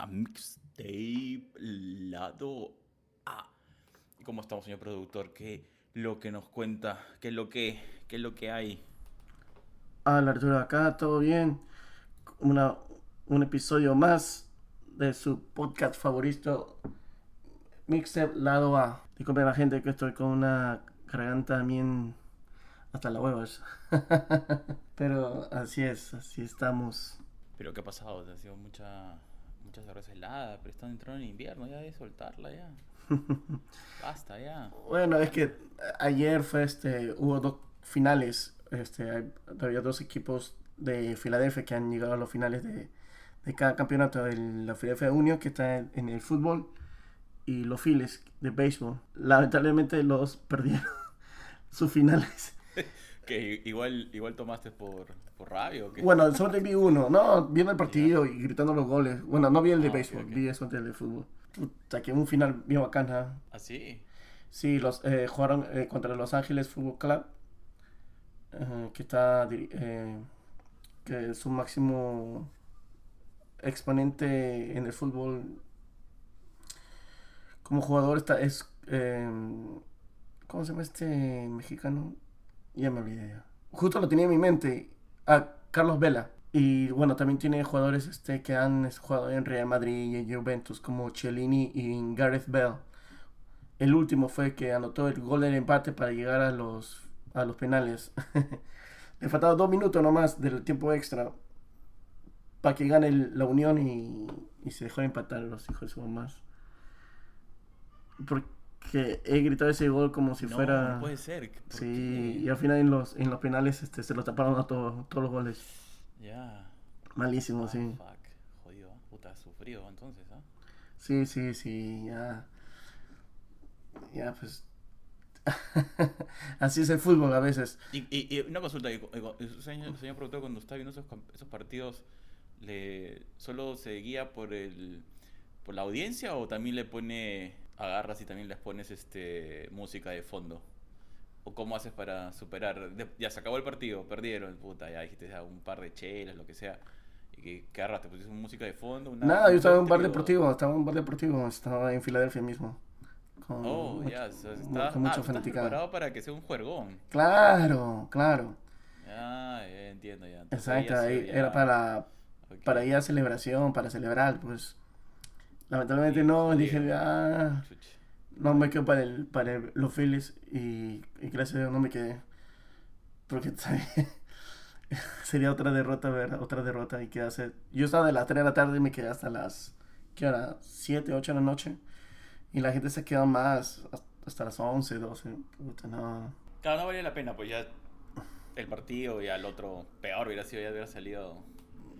a Mixtape Lado A. ¿Y cómo estamos, señor productor? ¿Qué lo que nos cuenta? ¿Qué es lo que, qué es lo que hay? Hola Arturo, acá todo bien. Una, un episodio más de su podcast favorito, Mixtape Lado A. Disculpen la gente que estoy con una garganta bien hasta las huevas. Pero así es, así estamos. ¿Pero qué ha pasado? ¿Te ha sido mucha, mucha cerveza helada? Pero están entrando en invierno, ya de soltarla ya. Basta ya. Bueno, es que ayer fue este, hubo dos finales. Este, hay- había dos equipos de Filadelfia que han llegado a los finales de, de cada campeonato. El, la Philadelphia Union que está en, en el fútbol y los Phillies de béisbol. Lamentablemente los perdieron sus finales. Que igual, igual tomaste por, por rabia o qué? Bueno, solo vi uno, no, viendo el partido y gritando los goles. Bueno, no vi el de Ah, ok, béisbol, ok. vi eso el de fútbol. Puta, que un final bien bacana. ¿Ah, sí? Sí, los eh, jugaron eh, contra Los Ángeles Fútbol Club, eh, que está diri- eh, que es su máximo exponente en el fútbol como jugador está es eh, ¿cómo se llama este mexicano? Ya me olvidé. Justo lo tenía en mi mente, a Carlos Vela. Y bueno, también tiene jugadores este, que han jugado en Real Madrid y Juventus como Cellini y Gareth Bale. El último fue que anotó el gol del empate para llegar a los, a los penales. Le faltaban dos minutos nomás del tiempo extra para que gane la Unión y, y se dejó de empatar los hijos de su mamá. Porque he gritado ese gol como si no, fuera... no puede ser. ¿por Sí, qué? y al final en los, en los penales este, se lo taparon a todos, todos los goles. Ya. Malísimo, Ah, sí. Fuck. Jodido. Puta, sufrido entonces, ¿ah? Sí, sí, sí, ya. Ya, pues. Así es el fútbol a veces. Y, y, y una consulta, y señor, señor productor, cuando está viendo esos, esos partidos, le ¿solo se guía por el por la audiencia o también le pone, agarras y también les pones este música de fondo? ¿O cómo haces para superar? de- ya se acabó el partido, perdieron, puta, ya dijiste ya, un par de chelas, lo que sea. ¿Y que, qué agarraste? ¿Pusiste música de fondo? Una- Nada, yo estaba en un bar deportivo, estaba en un bar deportivo, estaba en Filadelfia mismo. Con Oh, mucho- ya, o sea, mu- está, con mucha ah, estás preparado para que sea un juergón. Claro, claro. Ah, ya entiendo ya. Entonces Exacto, ahí ya- era para, para ir a celebración, para celebrar, pues. Lamentablemente no, dije, ah, no me quedo para, el, para el- los Phillies y, y gracias a Dios no me quedé. Porque ¿sabes? sería otra derrota, ver otra derrota y quedarse. Yo estaba de las 3 de la tarde y me quedé hasta las, ¿qué hora? 7, 8 de la noche. Y la gente se quedó más hasta las 11, 12. Puta, no. Claro, no valía la pena, pues ya el partido y al otro peor hubiera sido ya hubiera salido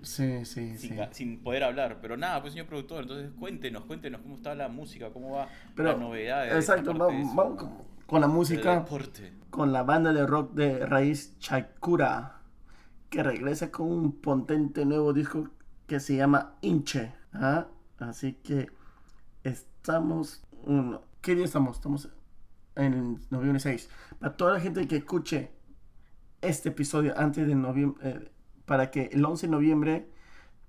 Sí, sí, sin, sí. sin poder hablar. Pero nada, pues señor productor, entonces cuéntenos, cuéntenos cómo está la música, cómo va Pero, las novedades. Exacto, vamos, con, con la música. deporte. con la banda de rock de raíz Chakura, que regresa con un potente nuevo disco que se llama Inche. ¿ah? Así que estamos. uno, ¿Qué día estamos? Estamos en noviembre 6. Para toda la gente que escuche este episodio antes de noviembre, para que el 11 de noviembre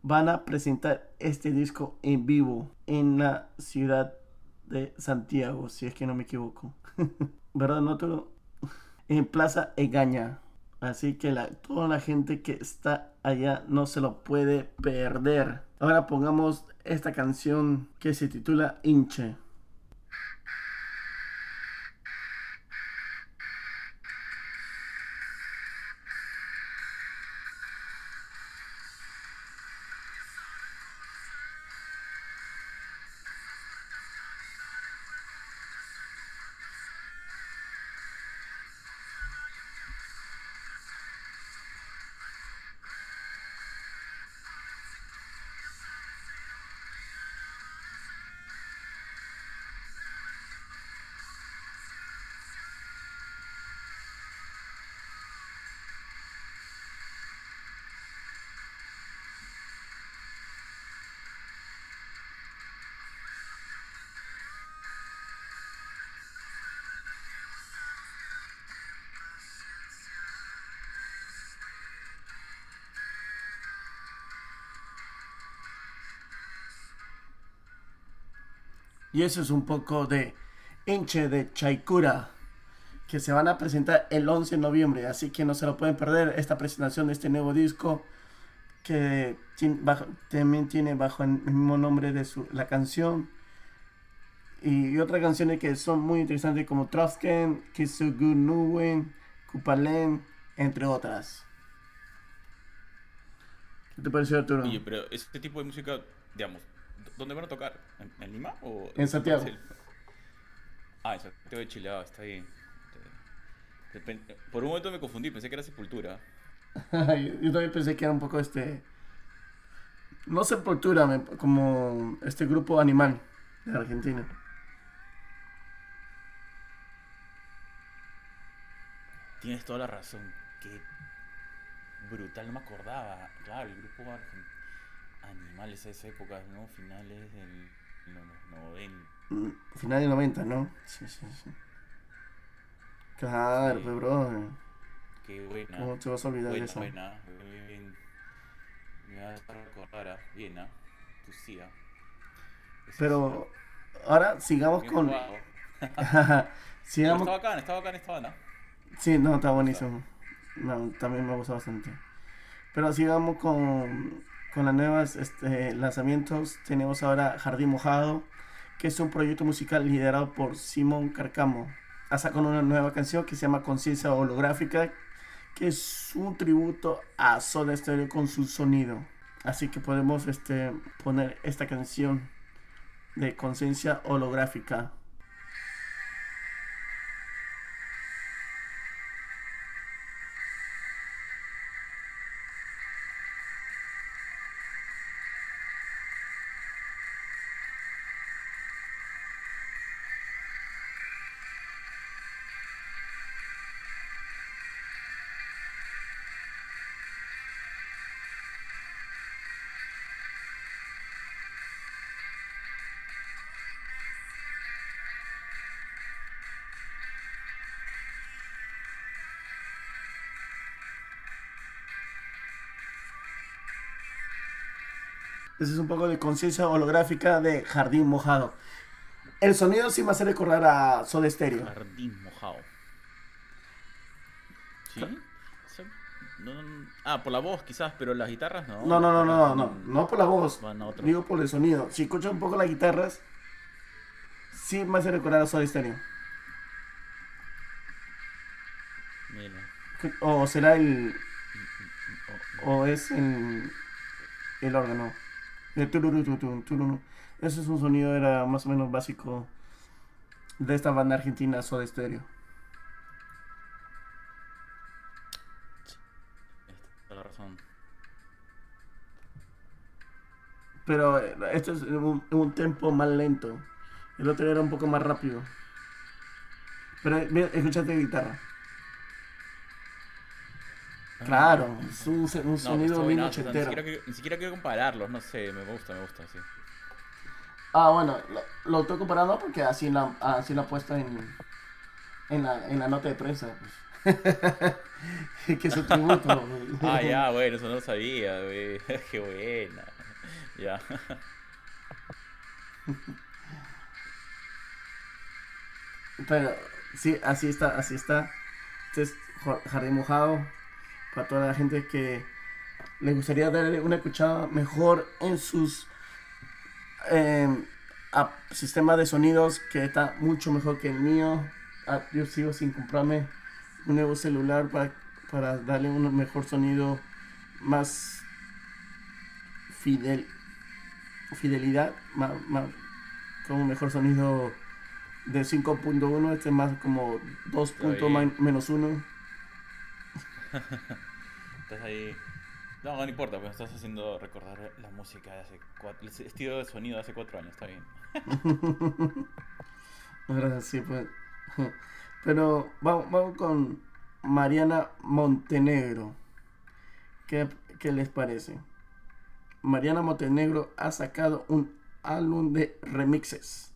van a presentar este disco en vivo en la ciudad de Santiago, si es que no me equivoco. ¿Verdad, no todo? En Plaza Egaña. Así que la, toda la gente que está allá no se lo puede perder. Ahora pongamos esta canción que se titula Inche. Y eso es un poco de hinche de Chaikura, que se van a presentar el 11 de noviembre, así que no se lo pueden perder esta presentación de este nuevo disco que también tiene bajo el mismo nombre de su, la canción. Y, otras canciones que son muy interesantes como Trosken, Kisugu Nuwen, Kupalen, entre otras. ¿Qué te pareció Arturo? Oye, pero este tipo de música, digamos, ¿dónde van a tocar? ¿En, Lima o en Santiago? Ah, en Santiago de Chile, ah, está bien. Por un momento me confundí, pensé que era Sepultura. yo, también pensé que era un poco este. No Sepultura, como este grupo animal de Argentina. Tienes toda la razón. Qué brutal, no me acordaba. Claro, el grupo animales de esa época, ¿no? Finales del 90. Mm, finales del 90, ¿no? Sí, sí, sí. Claro, sí. pues, bro. Qué buena. ¿Cómo te vas a olvidar buena, de eso? Buena, bien. Me vas a recordar, bien, ¿ah? Tu sí, Pero ahora sigamos con. sigamos. Estaba acá, estaba acá, estaba acá. Sí, no, está buenísimo. No, también me gusta bastante. Pero sigamos con, con las nuevas este, lanzamientos. Tenemos ahora Jardín Mojado, que es un proyecto musical liderado por Simón Carcamo. Ha sacado una nueva canción que se llama Conciencia Holográfica, que es un tributo a Soda Stereo con su sonido. Así que podemos este, poner esta canción de Conciencia Holográfica. Ese es un poco de conciencia holográfica de Jardín Mojado. El sonido sí me hace recordar a Soda Stereo. Jardín Mojado. ¿Sí? ah, por la voz quizás, pero las guitarras no. No, no, no, no, no, no, por la voz. Digo por el sonido. Si escuchas un poco las guitarras, sí me hace recordar a Soda Stereo. Mira. O será el. O es el, el órgano. Ese es un sonido, era más o menos básico de esta banda argentina Soda Stereo. la razón. Pero este es un, un tempo más lento. El otro era un poco más rápido. Pero mira, escúchate guitarra. Claro, es un, un sonido no, bien no, ochentero. Ni siquiera, quiero compararlos, no sé, me gusta, me gusta, sí. Ah, bueno, lo, estoy comparando porque así la, así lo he puesto en, en, la, en la nota de prensa. Pues. que es un tributo. ah, ya, bueno, eso no lo sabía, güey. Qué buena. Ya. Pero, sí, así está, así está. Este es Jardín Mojado para toda la gente que le gustaría darle una escuchada mejor en sus eh, sistemas de sonidos que está mucho mejor que el mío. Ah, yo sigo sin comprarme un nuevo celular para, para darle un mejor sonido más fidel fidelidad más, con un mejor sonido de 5.1 este más como 2. menos 1 estás ahí. No, no importa, pero estás haciendo recordar la música de hace cuatro, el estilo de sonido de hace cuatro años, está bien. Gracias, sí, pues. Pero vamos, vamos con Mariana Montenegro. ¿Qué, ¿Qué les parece? Mariana Montenegro ha sacado un álbum de remixes.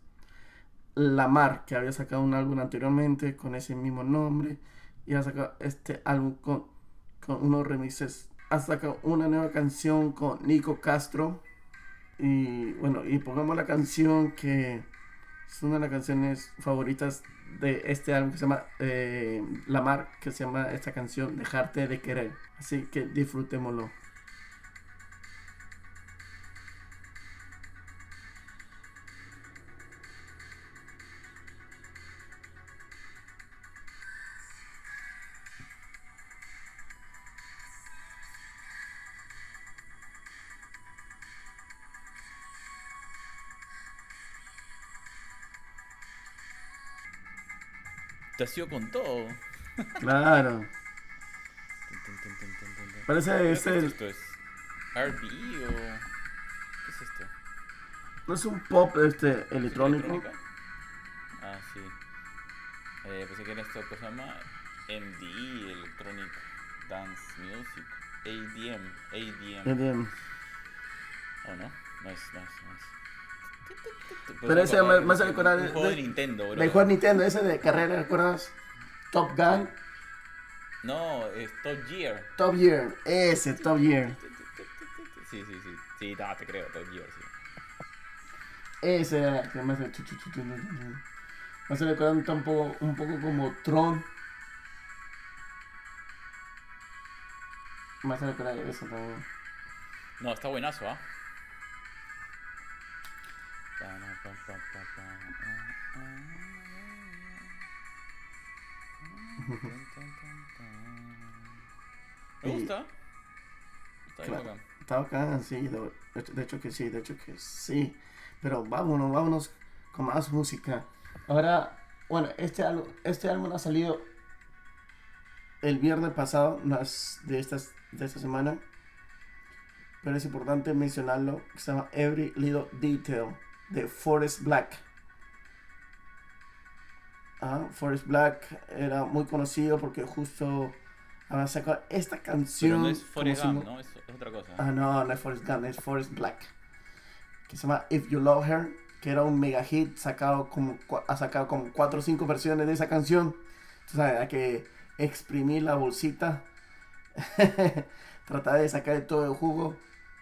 La Mar, que había sacado un álbum anteriormente con ese mismo nombre y ha sacado este álbum con, con unos remixes. Ha sacado una nueva canción con Nico Castro. Y bueno, y pongamos la canción que Es una de las canciones favoritas de este álbum que se llama eh, La Mar, que se llama esta canción Dejarte de Querer. Así que disfrutémoslo. Ido con todo. Claro. Parece ¿Qué es el, esto es? ¿RB o...? ¿Qué es esto? no es un pop este electrónico. Ah, sí. Eh, pensé que era esto que se llama MDE, Electronic Dance Music. ADM. ADM. EDM. ¿O no? No es, no es, no es. Pero ese me- me hace recordar Un juego de de- Nintendo, bro. De juego de Nintendo, ese de carrera, ¿recuerdas? Top Gun, No, es Top Gear. Top Gear, ese, Top Gear. Sí, sí, sí. Sí, no, te creo, Top Gear, sí. Ese era que me hace. Me hace recordar un poco, un poco como Tron. Me hace recordar eso también. No, está buenazo, ¿ah? Me gusta. Está bien Claro. bacán. Está bacán, sí, de, de hecho que sí, de hecho que sí. Pero vámonos, vámonos con más música. Ahora, bueno, este álbum, este álbum ha salido el viernes pasado, no es de, estas, de esta semana. Pero es importante mencionarlo, que se llama Every Little Detail de Forest Black. Ah, Forest Black era muy conocido porque justo había sacado esta canción. Pero no es si Gump, no- ¿no? Es, es otra cosa. Ah, no, no es Forrest Gump, es Forrest Black. Que se llama If You Love Her, que era un mega hit, sacado como, ha sacado como 4 o 5 versiones de esa canción. Sabes, hay que exprimir la bolsita, tratar de sacar todo el jugo.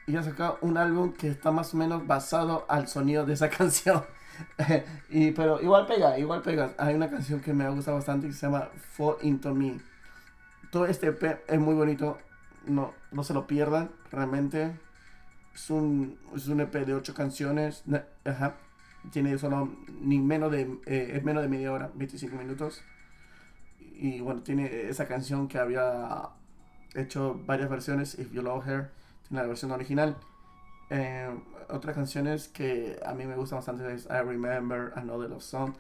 Y ha sacado un álbum que está más o menos basado al sonido de esa canción. y, pero igual pega, igual pega. Hay una canción que me gusta bastante que se llama Fall Into Me. Todo este EP es muy bonito. No, no se lo pierdan, realmente. Es un, es un EP de 8 canciones. Ajá. Tiene solo ni menos de, eh, es menos de media hora, 25 minutos. Y bueno, tiene esa canción que había hecho varias versiones, If You Love Her, tiene la versión original. Eh, otras canciones que a mí me gustan bastante es I Remember, Another Love Song.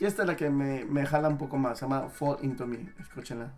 Y esta es la que me, me jala un poco más, se llama Fall Into Me, escúchenla.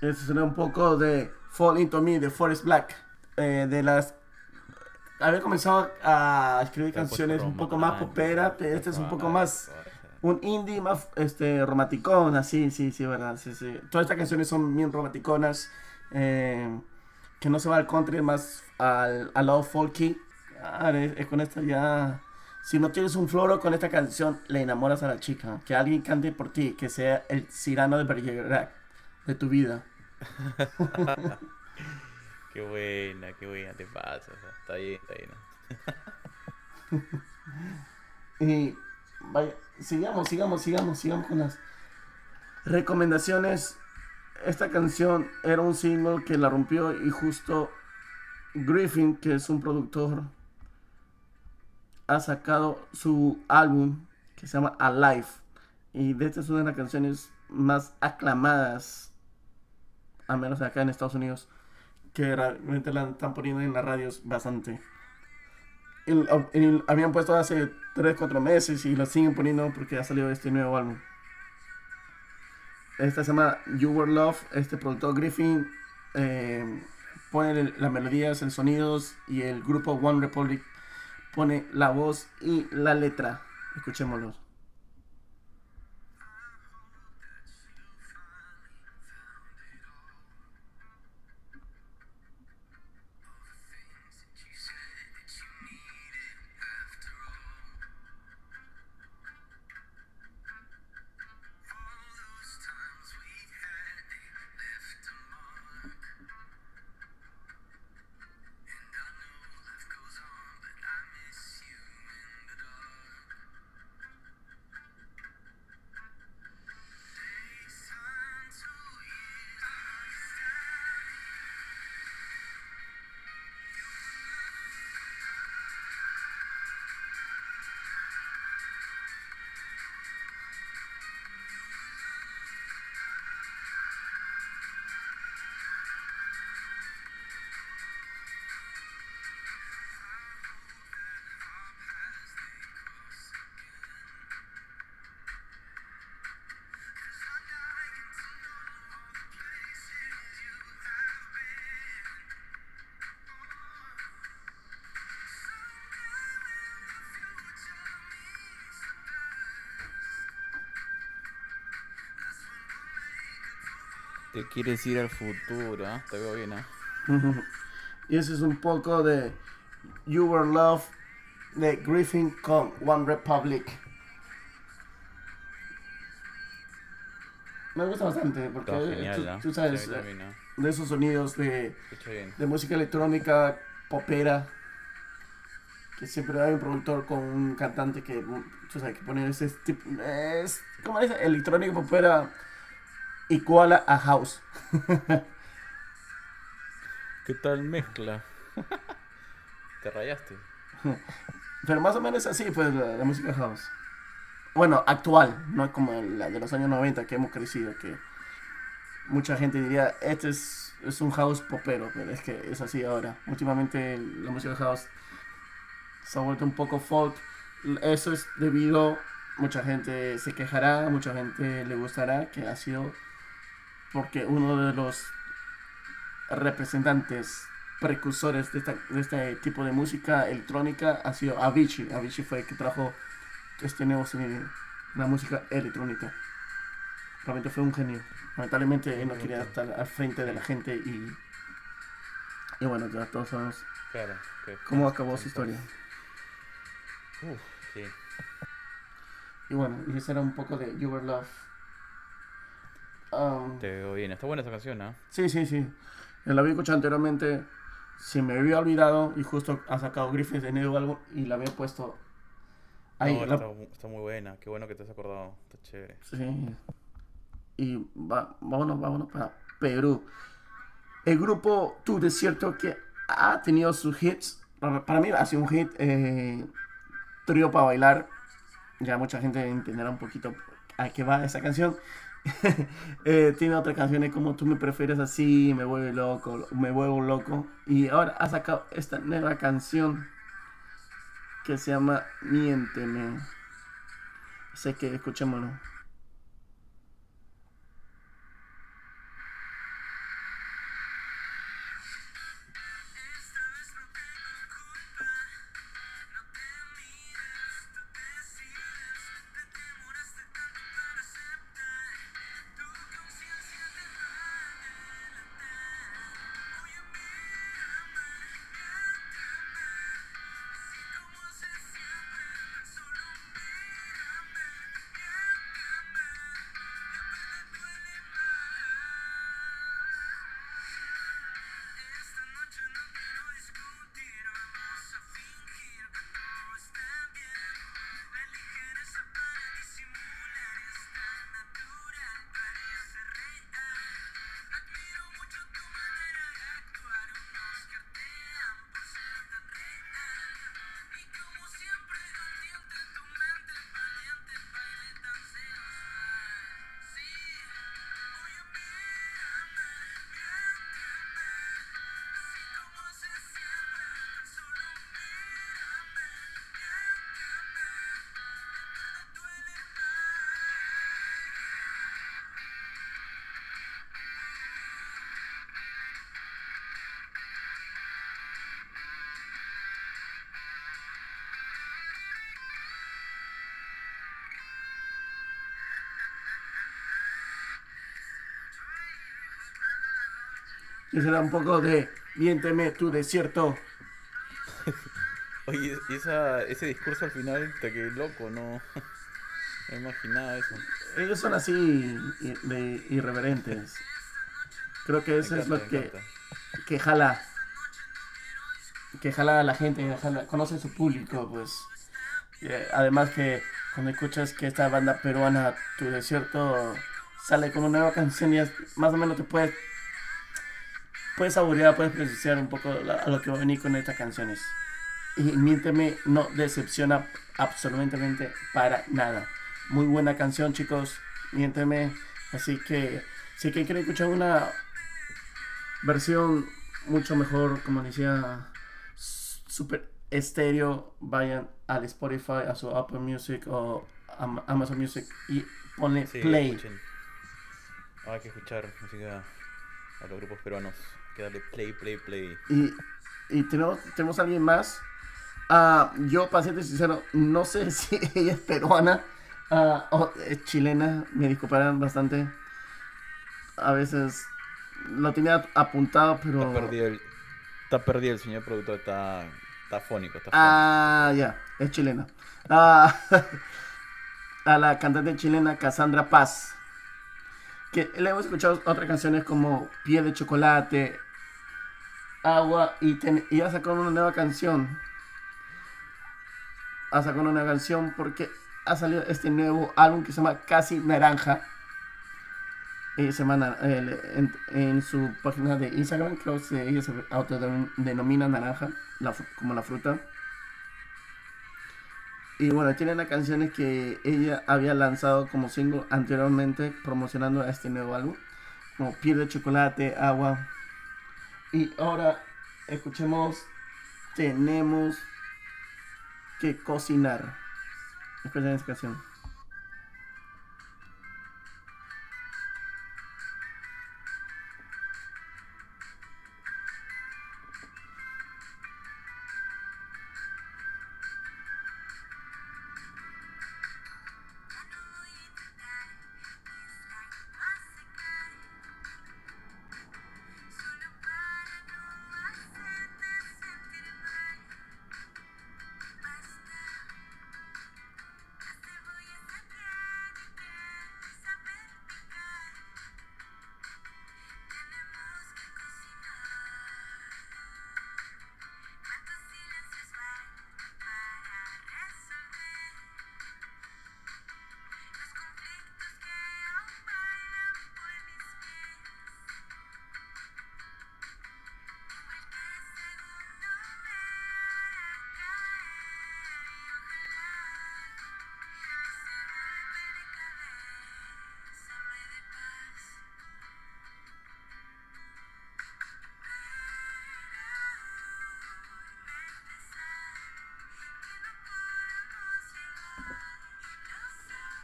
Eso será un poco de Fall Into Me de Forest Black. Eh, de las. Había comenzado a escribir canciones un poco más popera, este es un poco más. Un indie más este, romanticón, así, sí, sí, verdad, sí, sí. Todas estas canciones son bien romanticonas, eh, que no se va al country, más al, al lado folky. Ah, es, es con esta ya... Si no tienes un floro con esta canción, le enamoras a la chica. Que alguien cante por ti, que sea el Cirano de Bergerac de tu vida. Qué buena, qué buena te pasa. está bien, está bien. Y vaya, sigamos, sigamos, sigamos, sigamos con las recomendaciones. Esta canción era un single que la rompió y justo Griffin, que es un productor, ha sacado su álbum que se llama Alive. Y de esta es una de las canciones más aclamadas, al menos acá en Estados Unidos, que realmente la están poniendo en las radios bastante. El- el- habían puesto hace 3-4 meses y lo siguen poniendo porque ha salido este nuevo álbum. Esta se llama You Were Love. Este productor Griffin eh, pone las melodías, el sonidos y el grupo One Republic pone la voz y la letra. Escuchémoslo. Te quieres ir al futuro, ¿ah? Te veo bien, ¿ah? y ese es un poco de You Were Love de Griffin con One Republic. Me gusta bastante porque genial, tú, tú sabes Sí, eh, también, de esos sonidos de, de música electrónica, popera, que siempre hay un productor con un cantante que, tú sabes, que pone ese tipo, es, ¿cómo dice? Electrónica popera igual a house. ¿Qué tal mezcla? Te rayaste. Pero más o menos así, pues, la, la música house. Bueno, actual, no como la de los años 90 que hemos crecido, que mucha gente diría, este es, es un house popero, pero es que es así ahora. Últimamente la música house se ha vuelto un poco folk. Eso es debido, mucha gente se quejará, mucha gente le gustará, que ha sido porque uno de los representantes precursores de, esta- de este tipo de música electrónica ha sido Avicii. Avicii fue el que trajo este nuevo sonido, la música electrónica. Realmente fue un genio. Lamentablemente él no quería estar al frente de la gente y, y bueno, ya todos sabemos Claro. cómo acabó su historia. Uf, sí. Y bueno, y ese era un poco de You Were Love. Um, Te veo bien. Está buena esa canción, ¿ah? Sí, sí, sí. La había escuchado anteriormente. Se me había olvidado y justo ha sacado Griffith de nuevo algo y la había puesto ahí. No, la- está, está muy buena. Qué bueno que te has acordado. Está chévere. Sí. Y va, vámonos, vámonos para Perú. El grupo Tu Desierto que ha tenido sus hits. Para para mí ha sido un hit. eh, trío para bailar. Ya mucha gente entenderá un poquito a qué va esa canción. Eh, tiene otras canciones como Tú me prefieres así, me vuelvo loco, me vuelvo loco. Y ahora ha sacado esta nueva canción que se llama Miénteme. Sé que escuchémoslo. Y será un poco de Miénteme tu desierto. Oye, y esa, ese discurso al final, te quedé loco, no. No imaginaba eso. Ellos son así de irreverentes. Creo que eso es lo que, que jala. Que jala a la gente, jala- conoce su público, pues. Y, eh, además que cuando escuchas que esta banda peruana, Tu Desierto, sale con una nueva canción y es- más o menos te puedes puedes saborear, puedes precisar un poco la- a lo que va a venir con estas canciones. Y Miénteme no decepciona absolutamente para nada. Muy buena canción, chicos. Miénteme. Así que si que quieren escuchar una versión mucho mejor, como decía, super estéreo, vayan al Spotify, a su Apple Music o Am- Amazon Music y ponle Sí, play. escuchen. Hay que escuchar música a los grupos peruanos. Que darle play, play, play. Y, y tenemos, tenemos a alguien más. Ah, yo, para serte sincero, no sé si ella es peruana ah, o es chilena. Me disculparán bastante. A veces lo tenía apuntado, pero. Está perdido el, está perdido el señor productor, está, está fónico. Está Ah, ya, es chilena. Ah, a la cantante chilena Cassandra Paz. Que le hemos escuchado otras canciones como Pie de Chocolate, Agua y, ten- sacado una nueva canción. Ha sacado una nueva canción porque ha salido este nuevo álbum que se llama Casi Naranja. Y se llama, eh, en, su página de Instagram, creo que ella se autodenomina naranja, como la fruta. Y bueno, tiene las canciones que ella había lanzado como single anteriormente, promocionando a este nuevo álbum, como Piel de Chocolate, Agua. Y ahora escuchemos, tenemos que cocinar. Escuchen esta canción.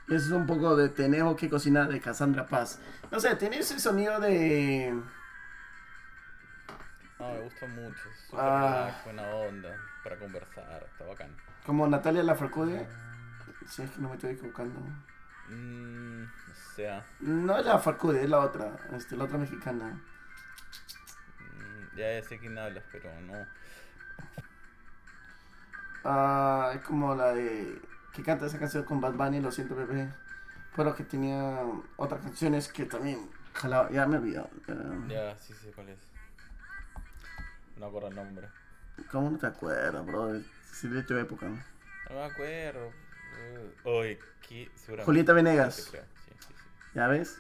Es un poco de Tenemos que cocinar de Cassandra Paz. No sé, tiene ese sonido de... No, me gusta mucho. es Súper Ah. relax, buena onda. Para conversar, está bacán. Como Natalia Lafourcade. Si es que no me estoy equivocando. Mm, o sea, No es la Lafourcade, es la otra. Este, la otra mexicana. mm, ya, ya sé quién hablas, pero no. Ah, es como la de... Que canta esa canción con Bad Bunny, Lo siento bebé. Pero que tenía otras canciones que también... jalaba. Ya me. Eh, Ya, sí sé cuál es. No acuerdo el nombre. ¿Cómo no te acuerdas, bro? Si de tu época. ¿no? No me acuerdo. Uh, Oye, ¿qué? Seguramente. Julieta Venegas. Sí. Sí, sí, sí. ¿Ya ves?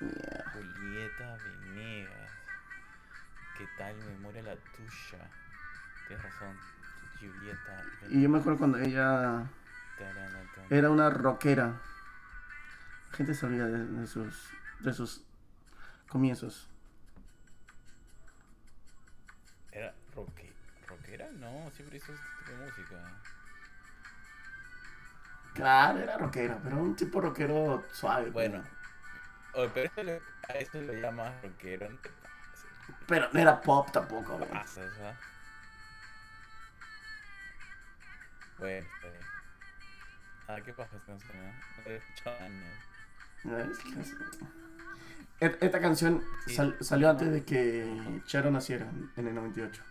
Yeah. Julieta Venegas. ¿Qué tal memoria la tuya? Tienes razón. Julieta Y yo me acuerdo cuando ella Venegas. Era una rockera. La gente se olvida de, de sus, de sus comienzos. ¿Era roque, rockera? No, siempre hizo este tipo de música. Claro, era rockera, pero un tipo rockero suave. pues. Bueno. Oye, pero eso lo- a eso lo llamas rockero. No. Pero no era pop tampoco, ¿Qué güey. pasas, ah? Bueno, está bien. Ah, ¿qué pasa esta canción? ah? No la he escuchado años. ¿Qué hace? Et- Esta canción sal- salió antes de que Charo naciera, en el 98.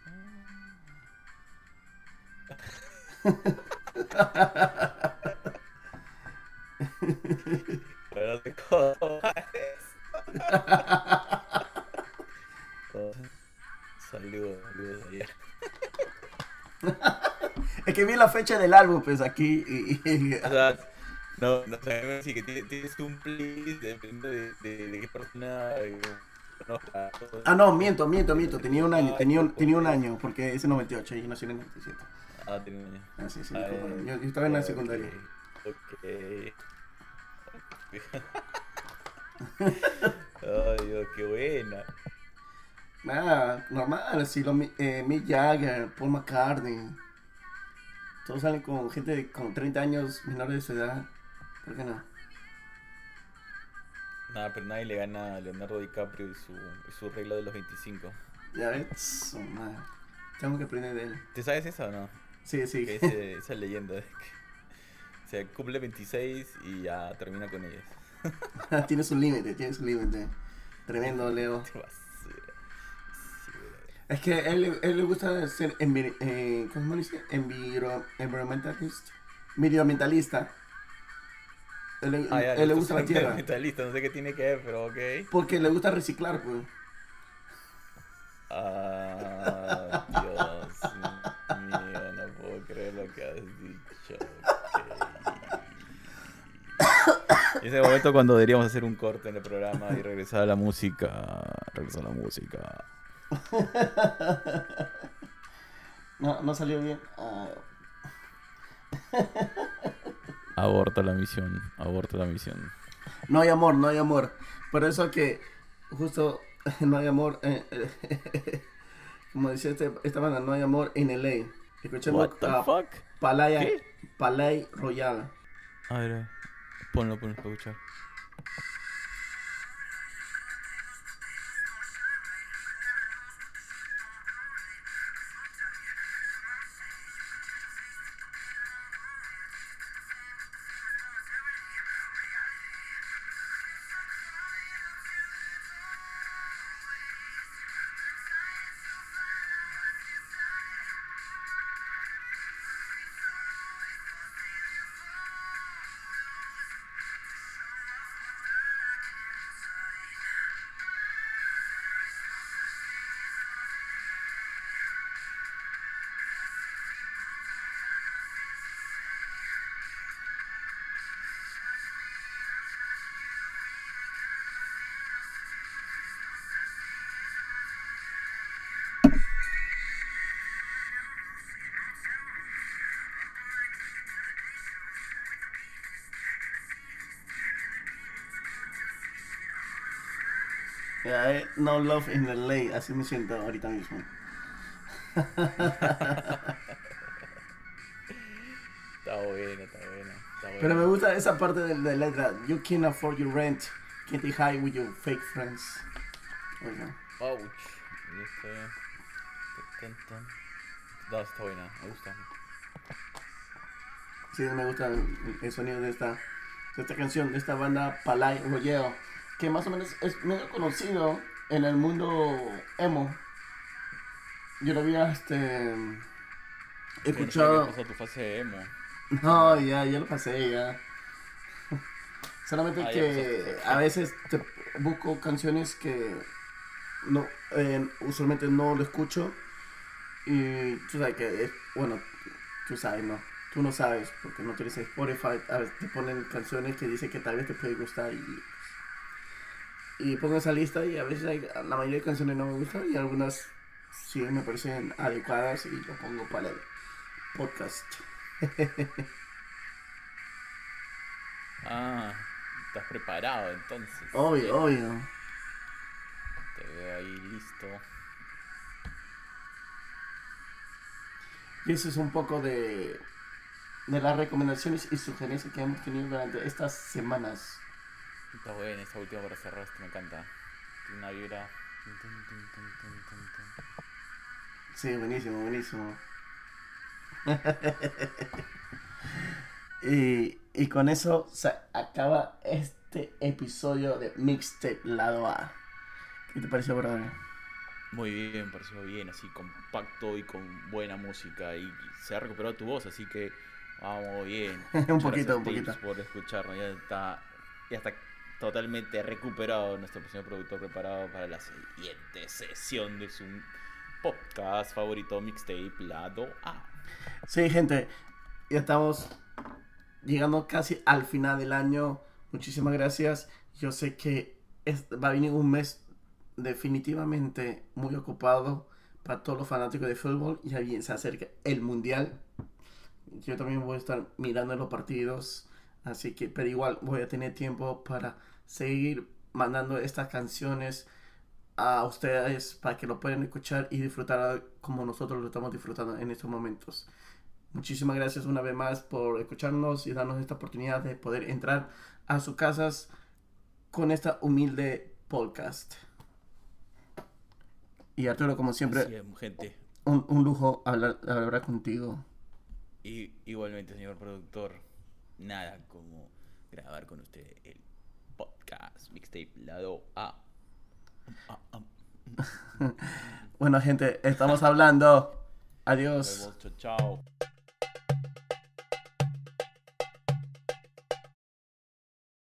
Pero de cojones. Saludos, saludos allá. Es que vi la fecha del álbum, pues aquí. y- y- O sea, no, no sé, sí que tienes, un playlist dependiendo de, de, de qué persona eh, conozca. Ah, no, miento, miento, miento. Tenía un año, tenía un, tenía un año, porque es el 98 y nació en el 97. Ah, tengo un año. Ah, sí, sí. Ah, eh, yo, yo estaba en la secundaria. Ok. Ay, Dios, qué buena. Nada, normal, así lo, Mi- eh, Mick Jagger, Paul McCartney. Todos salen con gente de, con 30 años menores de su edad. ¿Por qué no? Nada, pero nadie le gana a Leonardo DiCaprio y su, y su regla de los 25. Ya ves, oh, man. Tengo que aprender de él. ¿Te sabes esa o no? Sí, sí. Que ese- esa leyenda de que se cumple 26 y ya termina con ellas. tiene su límite, tiene su límite. Tremendo, Leo. Es que él, él le gusta ser envi- eh, ¿cómo dice? Enviro- environmentalist. Medioambientalista. Él, le- Ah, ya, él le gusta la tierra. ambientalista, no sé qué tiene que ver, pero ok. Porque le gusta reciclar, pues. Ah, Dios mío, no puedo creer lo que has dicho. ok. Y ese momento cuando deberíamos hacer un corte en el programa y regresar a la música. Regresar a la música. No, no salió bien. Ah, Aborta la misión, aborta la misión. no hay amor, no hay amor. Por eso que justo no hay amor. eh, eh, como decía este- esta banda, no hay amor en LA. The a fuck? Palaya, ¿Qué? Palay Royal. A ver, ponlo, ponlo para escuchar. No love in LA. Así me siento ahorita mismo. Está bueno, está bueno. Pero me gusta esa parte de la letra. You can't afford your rent. Get high with your fake friends. Oiga. Ouch. Este. No, está buena, me gusta. Sí, me gusta el, el sonido de esta, de esta canción, de esta banda Palay Royale, que más o menos es medio conocido en el mundo emo. Yo lo había este, escuchado. pasó tu fase emo. No, ya, ya lo pasé, ya. Solamente Ah, que a veces te busco canciones que no, eh, usualmente no lo escucho. Y tú sabes que, es- bueno, tú sabes, ¿no? Tú no sabes, porque no tienes Spotify. A veces te ponen canciones que dicen que tal vez te puede gustar y. Y pongo esa lista y a veces hay- la mayoría de canciones no me gustan y algunas sí me parecen adecuadas y lo pongo para el podcast. Ah, estás preparado entonces. Obvio, obvio. Te veo ahí listo. Y eso es un poco de, de las recomendaciones y sugerencias que hemos tenido durante estas semanas. Está buena esta última para cerrar, esto me encanta. Tiene una vibra. Sí, buenísimo, buenísimo. y, y con eso se acaba este episodio de Mixtape Lado A. ¿Qué te pareció, brother? Muy bien, pareció bien, así compacto y con buena música. Y se ha recuperado tu voz, así que vamos bien. Un Muchas poquito, un poquito. Por escucharnos. Ya está, ya está totalmente recuperado nuestro señor productor preparado para la siguiente sesión de su podcast favorito, Mixtape Lado A. Sí, gente, ya estamos llegando casi al final del año. Muchísimas gracias. Yo sé que va a venir un mes definitivamente muy ocupado para todos los fanáticos de fútbol. Ya bien se acerca el mundial. Yo también voy a estar mirando los partidos. Así que, pero igual voy a tener tiempo para seguir mandando estas canciones a ustedes para que lo puedan escuchar y disfrutar como nosotros lo estamos disfrutando en estos momentos. Muchísimas gracias una vez más por escucharnos y darnos esta oportunidad de poder entrar a sus casas con esta humilde podcast. Y Arturo, como siempre, es, gente. un, un lujo hablar, hablar contigo. Y igualmente, señor productor, nada como grabar con usted el podcast Mixtape Lado A. Bueno, gente, estamos hablando. Adiós. Chao.